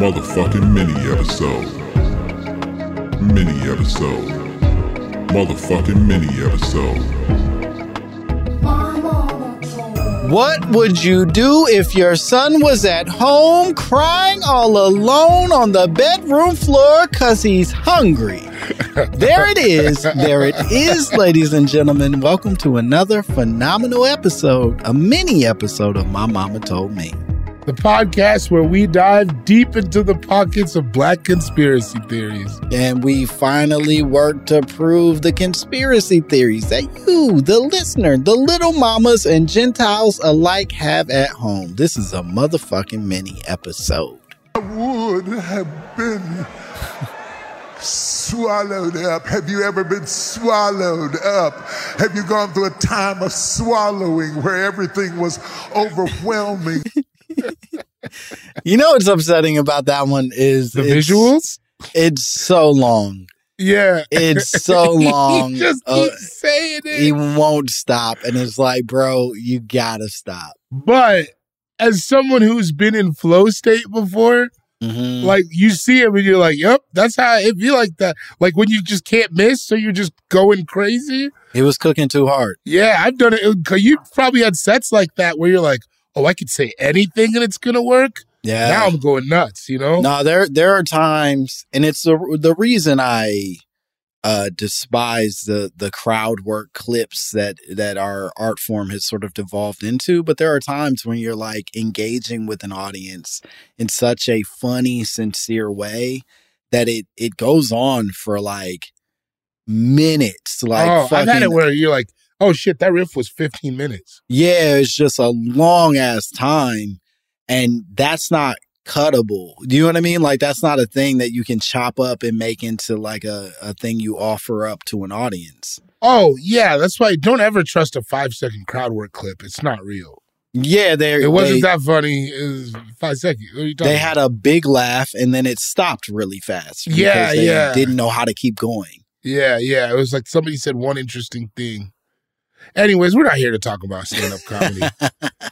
Motherfucking mini episode. Mini episode. Motherfucking mini episode. What would you do if your son was at home crying all alone on the bedroom floor because he's hungry? there it is. There it is, ladies and gentlemen. Welcome to another phenomenal episode, a mini episode of My Momma Told Me the podcast where we dive deep into the pockets of black conspiracy theories. And we finally work to prove the conspiracy theories that you, the listener, the little mamas and Gentiles alike have at home. This is a motherfucking mini episode. I would have been swallowed up. Have you ever been swallowed up? Have you gone through a time of swallowing where everything was overwhelming? you know what's upsetting about that one is the visuals. It's so long. Yeah, it's so long. he just uh, saying it. He won't stop, and it's like, bro, you gotta stop. But as someone who's been in flow state before, mm-hmm. like you see him and you're like, "Yep, that's how it be like that." Like when you just can't miss, so you're just going crazy. He was cooking too hard. Yeah, I've done it. You probably had sets like that where you're like, oh, I could say anything and it's gonna work. Yeah. Now I'm going nuts, you know? No, there there are times and it's the the reason I uh despise the the crowd work clips that that our art form has sort of devolved into, but there are times when you're like engaging with an audience in such a funny, sincere way that it it goes on for like minutes. Like oh, fucking, I've had it where you're like, oh shit, that riff was 15 minutes. Yeah, it's just a long ass time. And that's not cuttable. Do you know what I mean? Like that's not a thing that you can chop up and make into like a, a thing you offer up to an audience. Oh yeah, that's why don't ever trust a five second crowd work clip. It's not real. Yeah, they it wasn't they, that funny. It was five seconds. they had a big laugh and then it stopped really fast. Yeah, yeah. Didn't know how to keep going. Yeah, yeah. It was like somebody said one interesting thing. Anyways, we're not here to talk about stand up comedy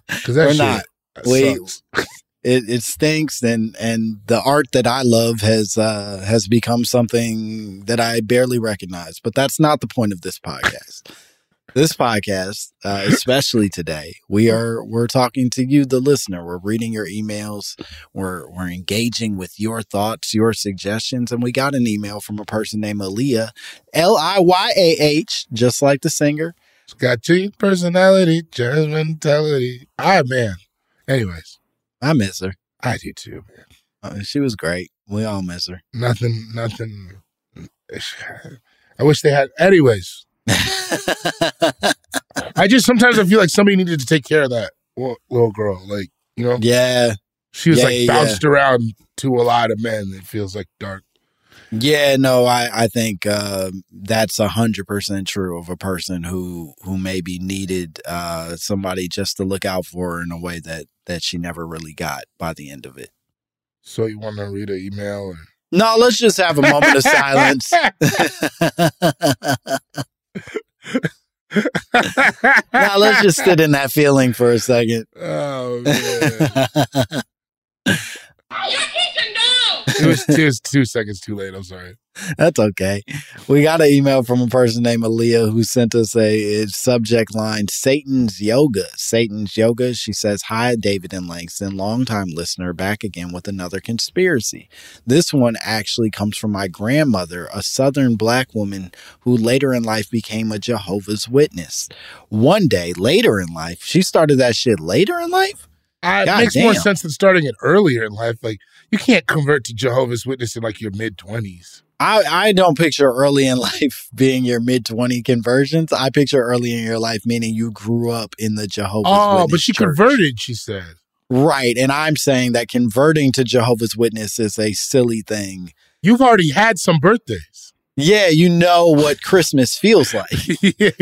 because that we're shit not. We, it, it stinks, and and the art that I love has uh, has become something that I barely recognize. But that's not the point of this podcast. this podcast, uh, especially today, we are we're talking to you, the listener. We're reading your emails. We're we're engaging with your thoughts, your suggestions, and we got an email from a person named Aaliyah, L I Y A H, just like the singer. It's got cheap personality, just mentality. Ah, man. Anyways, I miss her. I do too, man. Uh, she was great. We all miss her. Nothing, nothing. I wish they had. Anyways, I just sometimes I feel like somebody needed to take care of that little girl. Like, you know? Yeah. She was yeah, like bounced yeah. around to a lot of men. It feels like dark. Yeah, no, I I think uh, that's a hundred percent true of a person who who maybe needed uh, somebody just to look out for her in a way that that she never really got by the end of it. So you want to read an email? Or? No, let's just have a moment of silence. now let's just sit in that feeling for a second. Oh man. it was, it was two seconds too late. I'm sorry. That's okay. We got an email from a person named Aaliyah who sent us a, a subject line Satan's Yoga. Satan's Yoga. She says, Hi, David and Langston, longtime listener, back again with another conspiracy. This one actually comes from my grandmother, a southern black woman who later in life became a Jehovah's Witness. One day later in life, she started that shit later in life? Uh, it makes damn. more sense than starting it earlier in life. Like you can't convert to Jehovah's Witness in like your mid twenties. I, I don't picture early in life being your mid 20 conversions. I picture early in your life meaning you grew up in the Jehovah's oh, Witness. but she church. converted, she said. Right. And I'm saying that converting to Jehovah's Witness is a silly thing. You've already had some birthdays. Yeah, you know what Christmas feels like. yeah,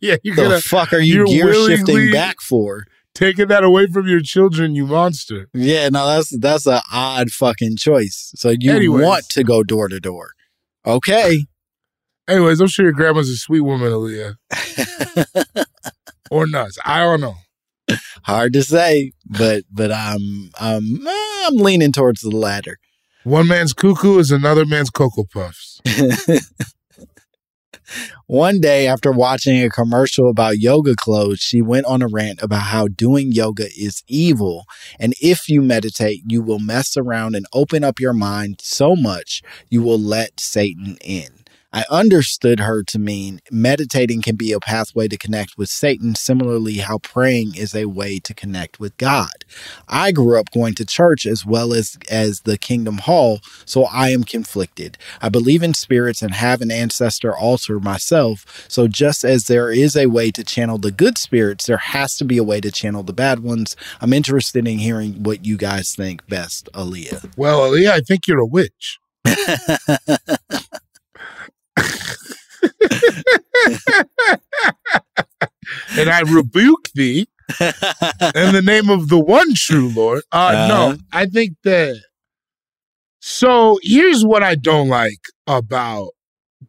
yeah, the gonna, fuck are you gear shifting back for? Taking that away from your children, you monster. Yeah, no, that's that's an odd fucking choice. So you Anyways. want to go door to door. Okay. Anyways, I'm sure your grandma's a sweet woman, Aaliyah. or nuts. I don't know. Hard to say, but but I'm I'm I'm leaning towards the latter. One man's cuckoo is another man's cocoa puffs. One day, after watching a commercial about yoga clothes, she went on a rant about how doing yoga is evil. And if you meditate, you will mess around and open up your mind so much you will let Satan in. I understood her to mean meditating can be a pathway to connect with Satan, similarly, how praying is a way to connect with God. I grew up going to church as well as, as the Kingdom Hall, so I am conflicted. I believe in spirits and have an ancestor altar myself, so just as there is a way to channel the good spirits, there has to be a way to channel the bad ones. I'm interested in hearing what you guys think best, Aaliyah. Well, Aaliyah, I think you're a witch. and I rebuke thee in the name of the one true Lord. Uh, uh-huh. No, I think that. So here's what I don't like about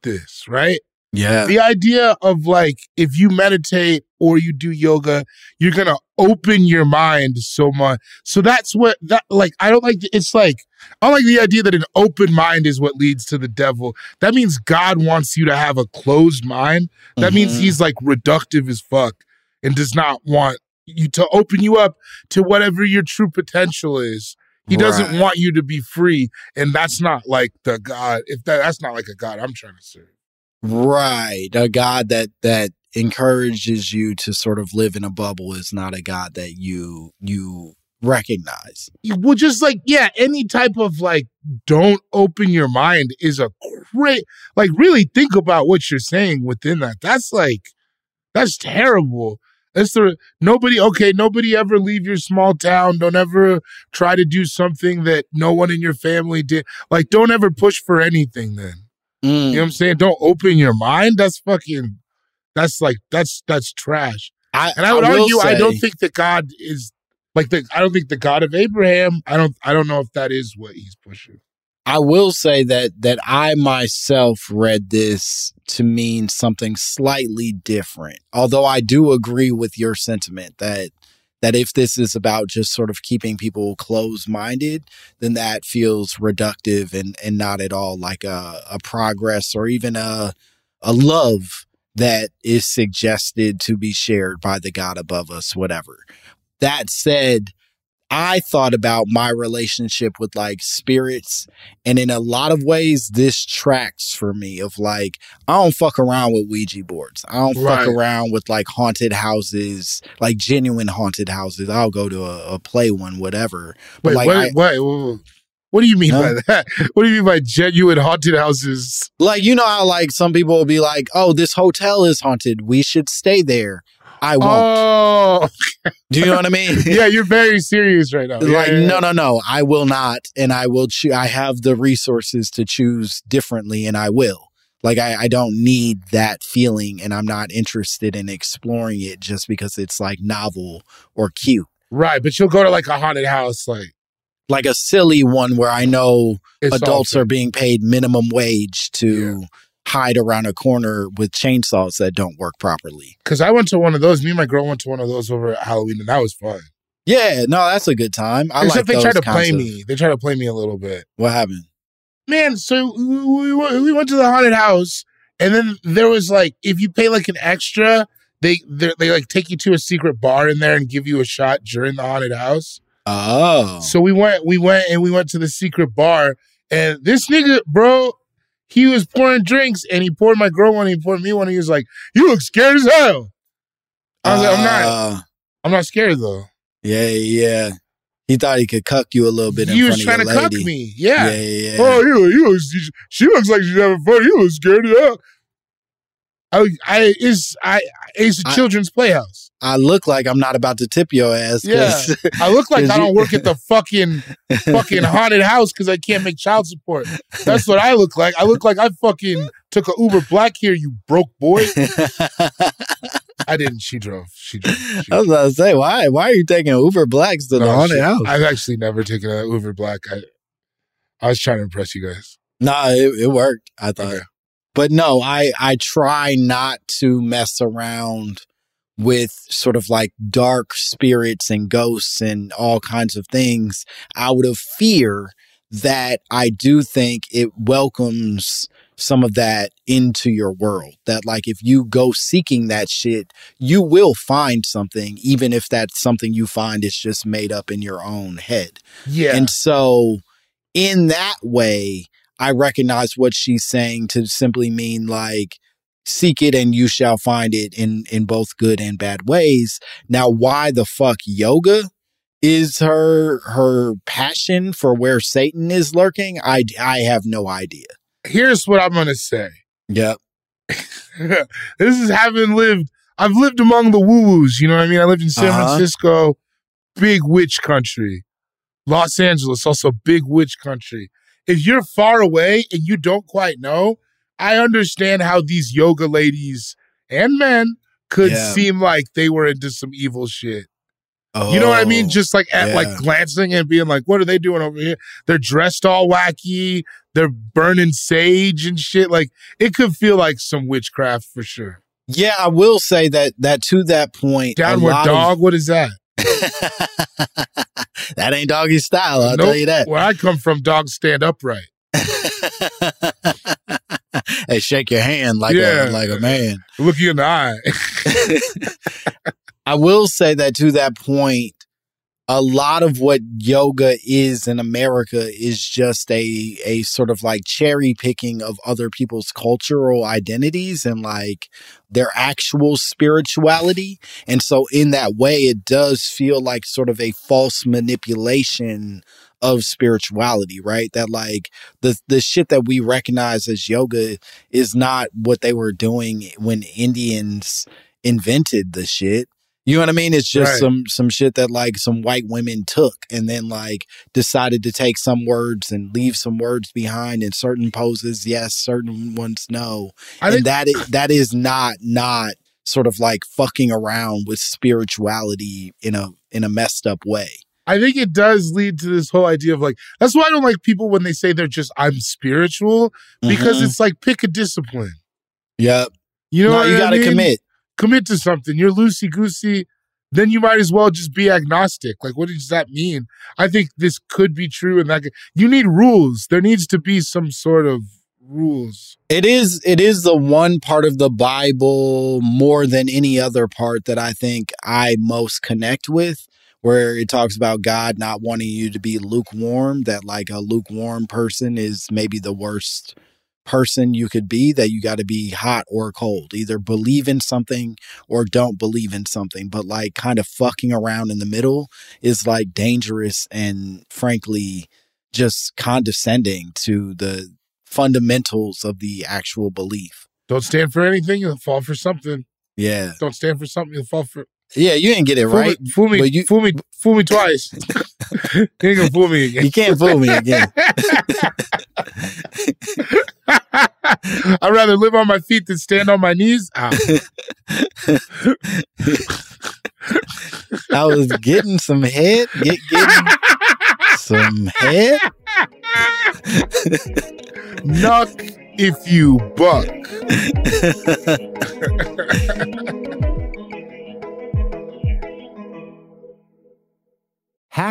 this, right? Yeah. The idea of like, if you meditate or you do yoga, you're going to open your mind so much. So that's what that, like, I don't like, it's like, I don't like the idea that an open mind is what leads to the devil. That means God wants you to have a closed mind. That mm-hmm. means he's like reductive as fuck and does not want you to open you up to whatever your true potential is. He doesn't right. want you to be free. And that's not like the God, if that, that's not like a God I'm trying to serve. Right. A God that that encourages you to sort of live in a bubble is not a God that you you recognize. Well, just like, yeah, any type of like, don't open your mind is a great, like, really think about what you're saying within that. That's like, that's terrible. That's the nobody, okay, nobody ever leave your small town. Don't ever try to do something that no one in your family did. Like, don't ever push for anything then. Mm. You know what I'm saying? Don't open your mind. That's fucking. That's like that's that's trash. I, and I would I argue say, I don't think that God is like the I don't think the God of Abraham. I don't I don't know if that is what he's pushing. I will say that that I myself read this to mean something slightly different. Although I do agree with your sentiment that that if this is about just sort of keeping people closed minded, then that feels reductive and, and not at all like a, a progress or even a, a love that is suggested to be shared by the God above us, whatever. That said, I thought about my relationship with like spirits. And in a lot of ways, this tracks for me of like, I don't fuck around with Ouija boards. I don't right. fuck around with like haunted houses, like genuine haunted houses. I'll go to a, a play one, whatever. But wait, like, wait, I, wait, what do you mean by that? What do you mean by genuine haunted houses? Like, you know how like some people will be like, oh, this hotel is haunted. We should stay there. I won't. Oh. Do you know what I mean? yeah, you're very serious right now. like, yeah, yeah. no, no, no. I will not. And I will choose. I have the resources to choose differently and I will. Like, I, I don't need that feeling and I'm not interested in exploring it just because it's like novel or cute. Right, but you'll go to like a haunted house, like Like a silly one where I know it's adults all- are being paid minimum wage to hide around a corner with chainsaws that don't work properly. Because I went to one of those. Me and my girl went to one of those over at Halloween, and that was fun. Yeah, no, that's a good time. I Except like they tried to play of- me. They tried to play me a little bit. What happened? Man, so we, we, went- we went to the haunted house, and then there was like, if you pay like an extra, they they they like take you to a secret bar in there and give you a shot during the haunted house. Oh, So we went, we went, and we went to the secret bar, and this nigga, bro, he was pouring drinks, and he poured my girl one, and he poured me one, and he was like, "You look scared as hell." I was like, "I'm not, Uh, I'm not scared though." Yeah, yeah. He thought he could cuck you a little bit in He was trying to your cuck me, yeah. yeah, yeah. yeah. Oh, you, you, she looks like she's having fun. You look scared as hell. I, I, it's, I, it's a I- children's playhouse. I look like I'm not about to tip your ass. 'cause- I look like I don't you- work at the fucking fucking haunted house because I can't make child support. That's what I look like. I look like I fucking took a Uber Black here, you broke boy. I didn't. She drove. She drove. She I was about to say, why? Why are you taking Uber Blacks to the haunted house? I've actually never taken an Uber Black. I, I was trying to impress you guys. Nah, it, it worked. I thought, Okay. But no, I I try not to mess around with sort of like dark spirits and ghosts and all kinds of things out of fear that I do think it welcomes some of that into your world. That like if you go seeking that shit, you will find something, even if that's something you find is just made up in your own head. Yeah. And so, in that way, I recognize what she's saying to simply mean like, seek it and you shall find it in, in both good and bad ways. Now, why the fuck yoga is her, her passion for where Satan is lurking? I, I have no idea. Here's what I'm gonna say. Yep. this is having lived. I've lived among the woo woos. You know what I mean? I lived in San Uh-huh. Francisco, big witch country. Los Angeles, also big witch country. If you're far away and you don't quite know, I understand how these yoga ladies and men could Yeah. seem like they were into some evil shit. You know what I mean? Oh, Just like at yeah. like glancing and being like, what are they doing over here? They're dressed all wacky. They're burning sage and shit. Like it could feel like some witchcraft for sure. yeah, I will say that, that to that point, Downward dog, what is that? That ain't doggy style. I'll tell you that. Where I come from, dogs stand upright. hey, shake your hand like Yeah. a like a man. Look you in the eye. I will say that to that point, a lot of what yoga is in America is just a a sort of like cherry picking of other people's cultural identities and like their actual spirituality. And so in that way it does feel like sort of a false manipulation of spirituality, right? That like the the shit that we recognize as yoga is not what they were doing when Indians invented the shit. You know what I mean? It's just Right. some some shit that like some white women took and then like decided to take some words and leave some words behind in certain poses. Yes, certain ones no. I and think that is that is not not sort of like fucking around with spirituality in a in a messed up way. I think it does lead to this whole idea of like that's why I don't like people when they say they're just I'm spiritual because Mhm. it's like pick a discipline. Yep. You know, no, what you got to commit. Commit to something. You're loosey goosey. Then you might as well just be agnostic. Like, what does that mean? I think this could be true, and that could, you need rules. There needs to be some sort of rules. It is it is the one part of the Bible more than any other part that I think I most connect with where it talks about God not wanting you to be lukewarm that like a lukewarm person is maybe the worst person you could be that you got to be hot or cold either believe in something or don't believe in something but like kind of fucking around in the middle is like dangerous and frankly just condescending to the fundamentals of the actual belief. Don't stand for anything, you'll fall for something. Yeah. Don't stand for something, you'll fall for. Yeah, you didn't get it Fool right. me, fool me, but you- fool me, fool me twice. you ain't gonna fool me again. You can't fool me again. I'd rather live on my feet than stand on my knees. Ah. I was getting some head, get getting some head. Knock if you buck.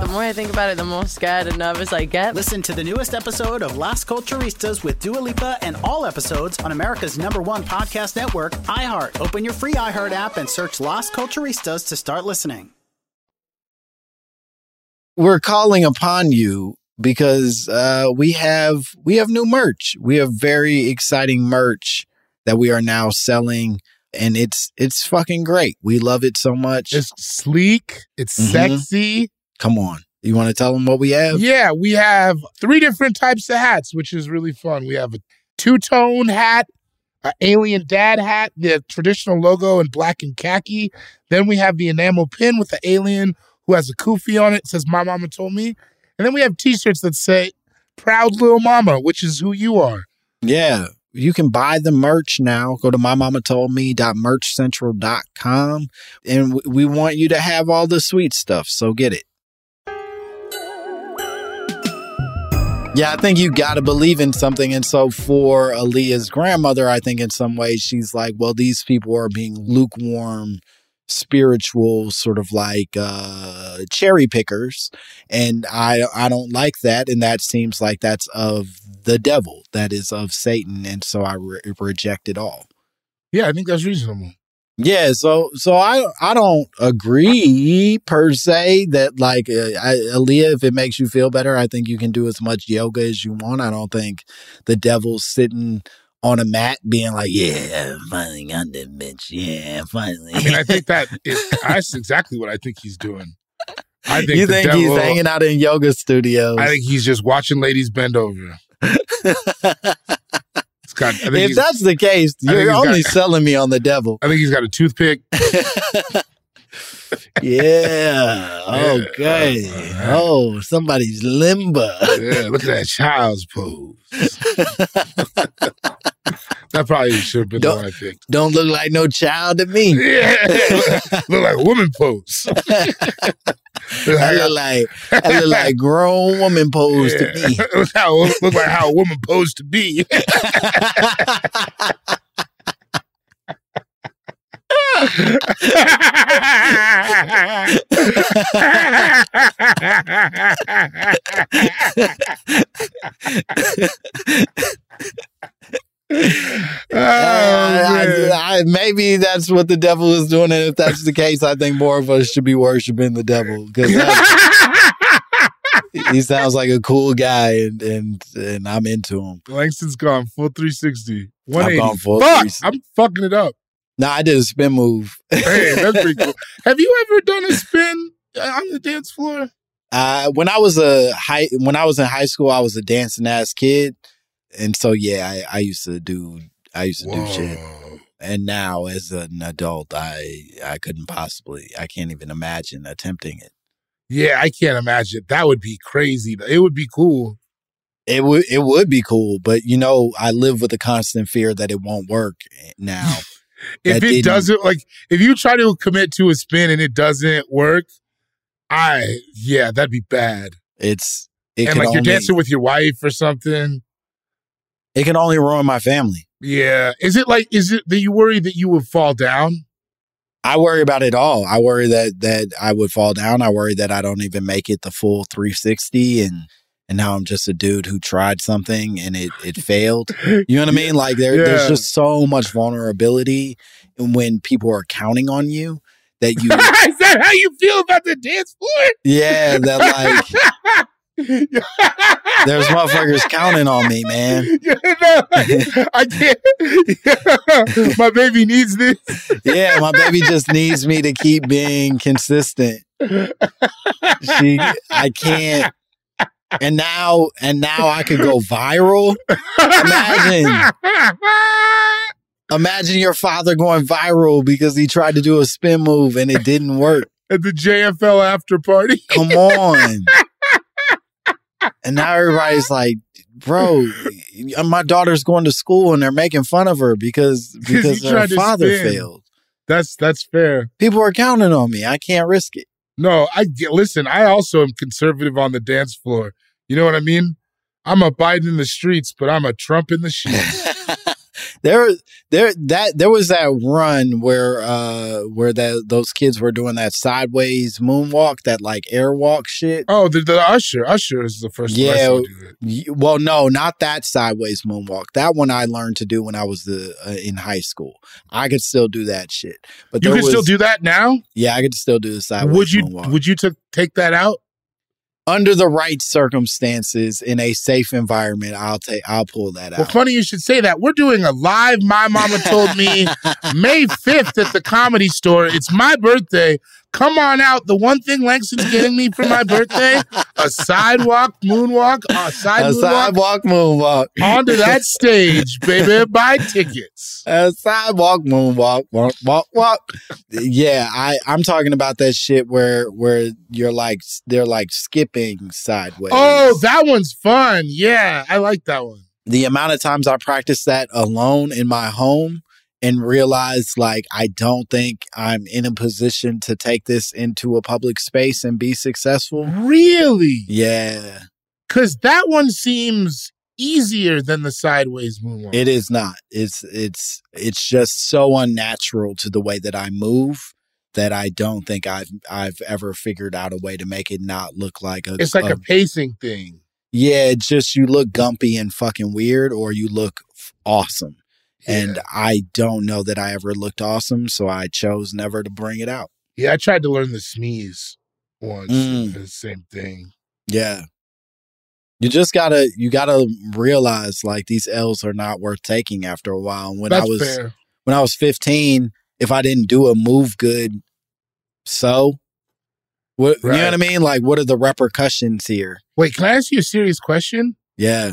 The more I think about it, the more scared and nervous I get. Listen to the newest episode of Las Culturistas with Dua Lipa and all episodes on America's number one podcast network, iHeart. Open your free iHeart app and search Las Culturistas to start listening. We're calling upon you because uh, we have we have new merch. We have very exciting merch that we are now selling, and it's it's fucking great. We love it so much. It's sleek. It's Mhm. sexy. Come on, you want to tell them what we have? Yeah, we have three different types of hats, which is really fun. We have a two tone hat, an alien dad hat, the traditional logo in black and khaki. Then we have the enamel pin with the alien who has a kufi on it. It says "My Momma Told Me," and then we have T-shirts that say "Proud Little Mama," which is who you are. Yeah. You can buy the merch now. Go to mymommatoldme.merchcentral.com. And we want you to have all the sweet stuff. So get it. Yeah, I think you got to believe in something. And so for Aaliyah's grandmother, I think in some ways she's like, well, these people are being lukewarm, spiritual, sort of like uh, cherry pickers. And I, I don't like that. And that seems like that's of the devil, that is of Satan. And so I re- reject it all. Yeah, I think that's reasonable. Yeah, so so I I don't agree per se that like uh, I, Aaliyah, if it makes you feel better, I think you can do as much yoga as you want. I don't think the devil's sitting on a mat being like, "Yeah, finally got that bitch. Yeah, finally." I mean, I think that is that's exactly what I think he's doing. I think you the think he's hanging out in yoga studios? I think he's just watching ladies bend over. Got, if that's the case, you're he's got- only selling me on the devil. I think he's got a toothpick. Yeah. Okay. Oh, somebody's limber. Yeah, look at that child's pose. that probably should have been Don't- one I picked. Don't look like no child to me. Yeah, look like woman pose. Look I look like I look like grown woman pose to Yeah. me. look how look like how a woman posed to be. Uh, I- I- maybe that's what the devil is doing, and if that's the case, I think more of us should be worshiping the devil because he sounds like a cool guy, and and and I'm into him. Langston's gone full 360. I've 180. gone full Fuck, 360. I'm fucking it up. No, I did a spin move. Hey, that's pretty cool. Have you ever done a spin on the dance floor? Uh, when I was a high, when I was in high school, I was a dancing ass kid, and so yeah, I, I used to do, I used to do shit. And now, as an adult, I I couldn't possibly, I can't even imagine attempting it. Yeah, I can't imagine. That would be crazy. It would be cool. It would it would be cool, but you know, I live with the constant fear that it won't work eh, now. If it doesn't, like, if you try to commit to a spin and it doesn't work, I, yeah, that'd be bad. It's it and like you're dancing with your wife or something. It can only ruin my family. Yeah. Is it like, is it that you worry that you would fall down? I worry about it all. I worry that that I would fall down. I worry that I don't even make it the full 360 and and now I'm just a dude who tried something and it it failed. You know what I mean? Like there, there's just so much vulnerability when people are counting on you that you is that how you feel about the dance floor? yeah, that like there's motherfuckers counting on me, man. Yeah, no, I can't. My baby needs this. Yeah, my baby just needs me to keep being consistent. She I can't and now and now I could go viral. Imagine. Imagine your father going viral because he tried to do a spin move and it didn't work. At the JFL after party. Come on. And now everybody's like, bro, my daughter's going to school and they're making fun of her because because her father failed. That's that's fair. People are counting on me. I can't risk it. No, I. Listen, I also am conservative on the dance floor. You know what I mean? I'm a Biden in the streets, but I'm a Trump in the sheets. There, there, that there was that run where, uh, where that those kids were doing that sideways moonwalk, that like airwalk shit. oh, the, the Usher. Usher is the first. Yeah, do it. well, no, not that sideways moonwalk. That one I learned to do when I was the uh, in high school. I could still do that shit. But You can still do that now. Yeah, I could still do the sideways. Would you? moonwalk. Would you t- take that out? Under the right circumstances in a safe environment? I'll take. I'll pull that out. Well, funny you should say that. We're doing a live. My mama told me May fifth at the Comedy Store. It's my birthday. Come on out. The one thing Langston's getting me for my birthday: a sidewalk moonwalk, a side a moonwalk sidewalk moonwalk onto that stage, baby. Buy tickets. A sidewalk moonwalk, walk, walk, walk. Yeah, I I'm talking about that shit where where you're like they're like skipping sideways. Oh, that one's fun. Yeah, I like that one. the amount of times I practiced that alone in my home and realized like I don't think I'm in a position to take this into a public space and be successful. Really? Yeah, Because that one seems easier than the sideways moonwalk. it is not. It's it's it's just so unnatural to the way that I move that I don't think I've I've ever figured out a way to make it not look like a It's like a a pacing thing. Yeah, it's just you look gumpy and fucking weird, or you look f- awesome. And I don't know that I ever looked awesome, so I chose never to bring it out. Yeah, I tried to learn the sneeze once. Mm. The same thing. Yeah. You just gotta you gotta realize like these L's are not worth taking after a while. And when I was fair. when I was 15, if I didn't do a move good, so what you know what I mean? Like what are the repercussions here? Wait, can I ask you a serious question? Yeah.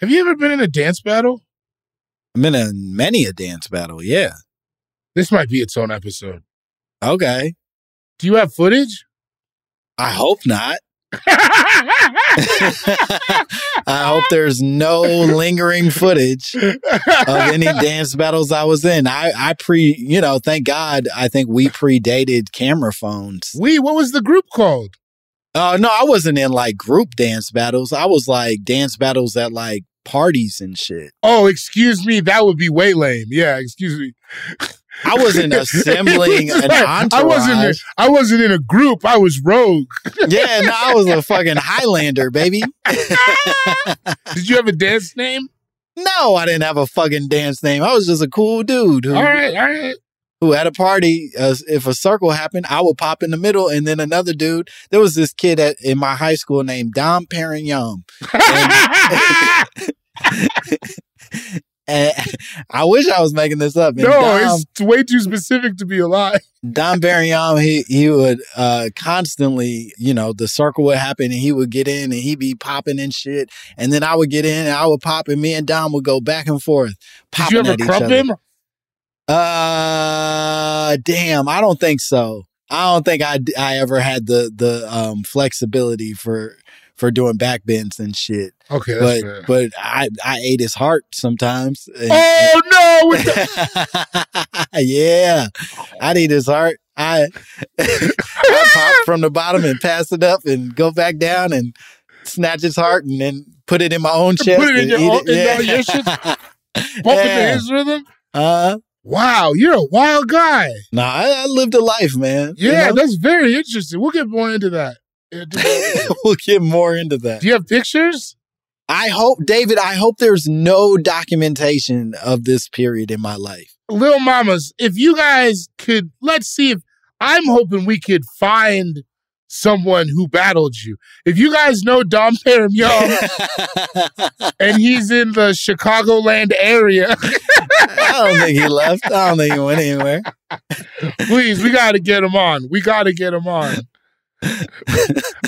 Have you ever been in a dance battle? I'm in a many a dance battle, yeah. This might be its own episode. Okay. Do you have footage? I hope not. I hope there's no lingering footage of any dance battles I was in. I, I pre, you know, thank God, I think we predated camera phones. We, what was the group called? Oh, no, I wasn't in like group dance battles. I was like dance battles at like parties and shit. Oh, excuse me. That would be way lame. Yeah, excuse me. I wasn't assembling an I wasn't. In, entourage. I wasn't in a group. I was rogue. Yeah, no, I was a fucking Highlander, baby. Did you have a dance name? No, I didn't have a fucking dance name. I was just a cool dude who, All right, all right. Who at a party, uh, if a circle happened, I would pop in the middle, and then another dude. There was this kid at in my high school named Dom Perignon. And I wish I was making this up. And No, Dom, it's way too specific to be a lie. Dom Perignon, he he would uh constantly, you know, the circle would happen and he would get in and he'd be popping and shit. And then I would get in and I would pop and me and Dom would go back and forth. Did you ever crump him? Uh damn, I don't think so. I don't think I I ever had the the um flexibility for for doing back bends and shit. Okay, but that's fair. but I I ate his heart sometimes. And- Oh no! The- yeah, I'd eat his heart. I I pop from the bottom and pass it up and go back down and snatch his heart and then put it in my own chest. Put it in your own- your- your shit? Bumping to his rhythm? Uh, wow, you're a wild guy. nah, I, I lived a life, man. You Yeah, know? that's very interesting. We'll get more into that. We'll get more into that. Do you have pictures? I hope, David. I hope there's no documentation of this period in my life. Little Mamas, if you guys could, let's see if I'm hoping we could find someone who battled you. If you guys know Dom Perignon and he's in the Chicagoland area, I don't think he left. I don't think he went anywhere. please, we got to get him on. We got to get him on.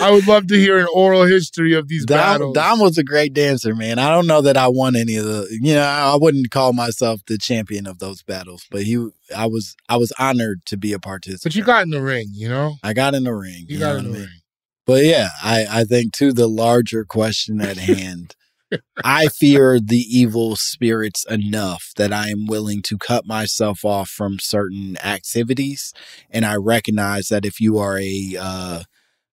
I would love to hear an oral history of these Dom, battles. Dom was a great dancer, man. I don't know that I won any of the. You know, I wouldn't call myself the champion of those battles, but he, I was, I was honored to be a participant. but you got in the ring, you know? I got in the ring. You know got in I the mean? ring. But yeah, I, I think to the larger question at hand, I fear the evil spirits enough that I am willing to cut myself off from certain activities, and I recognize that if you are a uh,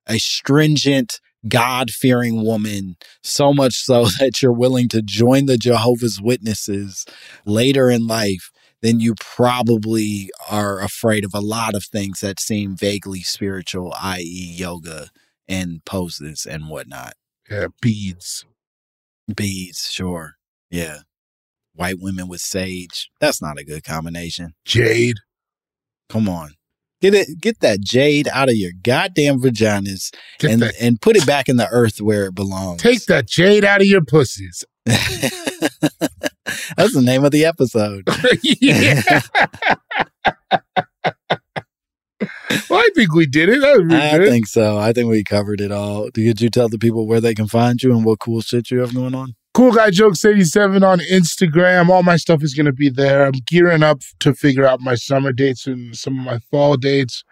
a stringent, God fearing woman, so much so that you're willing to join the Jehovah's Witnesses later in life, then you probably are afraid of a lot of things that seem vaguely spiritual, i.e., yoga and poses and whatnot. Yeah, beads. Beads, sure. Yeah. White women with sage. That's not a good combination. Jade. Come on. Get it get that jade out of your goddamn vaginas Get and that- and put it back in the earth where it belongs. Take that jade out of your pussies. That's the name of the episode. yeah. well, I think we did it. That was really I good. think so. I think we covered it all. Did you tell the people where they can find you and what cool shit you have going on? Cool Guy Jokes 87 on Instagram. All my stuff is going to be there. I'm gearing up to figure out my summer dates and some of my fall dates.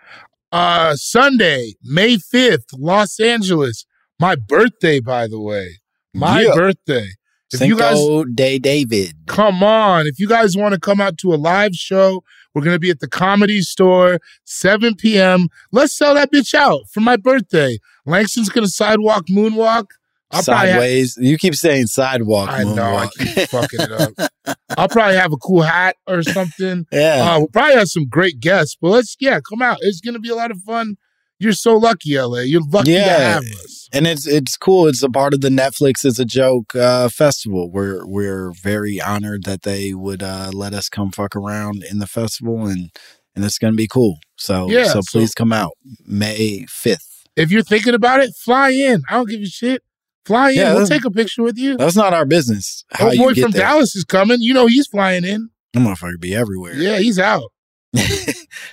Uh, Sunday, May 5th, Los Angeles. My birthday, by the way. My Yeah. birthday. If you guys Cinco de David. come on, if you guys want to come out to a live show, we're going to be at the Comedy Store, 7 p.m. Let's sell that bitch out for my birthday. Langston's going to sidewalk moonwalk. I'll probably have- Sideways. you keep saying sidewalk. I know, I keep fucking it up. I'll probably have a cool hat or something. Yeah. Uh, we'll probably have some great guests, but let's, yeah, come out. It's going to be a lot of fun. You're so lucky, LA. You're lucky to Yeah. have us. And it's it's cool. It's a part of the Netflix is a joke uh, festival. We're we're very honored that they would uh, let us come fuck around in the festival, and and it's gonna be cool. So Yeah, so so- please come out May fifth. If you're thinking about it, fly in. I don't give a shit. Fly in. Yeah, we'll take a picture with you. That's not our business. How boy from there? Dallas is coming. You know he's flying in. That motherfucker be everywhere. Yeah, he's out.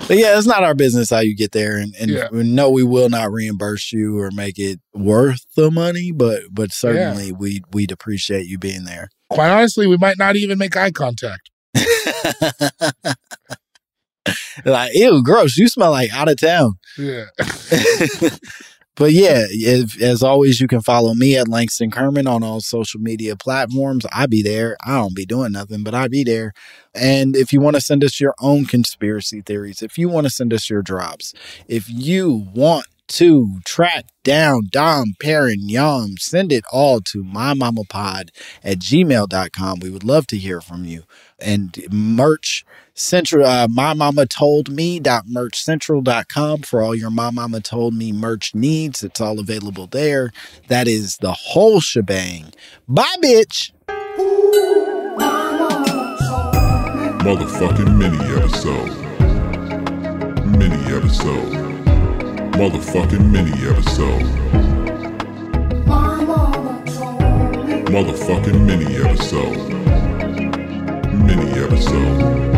But yeah, it's not our business how you get there, and, and Yeah. we we will not reimburse you or make it worth the money, but but certainly we we'd appreciate you being there. Quite honestly, we might not even make eye contact. like, ew, gross! You smell like out of town. Yeah. but yeah, if, as always, you can follow me at Langston Kerman on all social media platforms. I be there. I don't be doing nothing, but I be there. And if you want to send us your own conspiracy theories, if you want to send us your drops, if you want to track down Dom Perignon, send it all to mymamapod at gmail.com. We would love to hear from you. And merch central, uh, mymommatoldme.merchcentral.com for all your My Momma Told Me merch needs. It's all available there. That is the whole shebang. Bye, bitch. Motherfucking mini episode. Mini episode. Motherfucking mini episode. Motherfucking mini episode. Mini episode.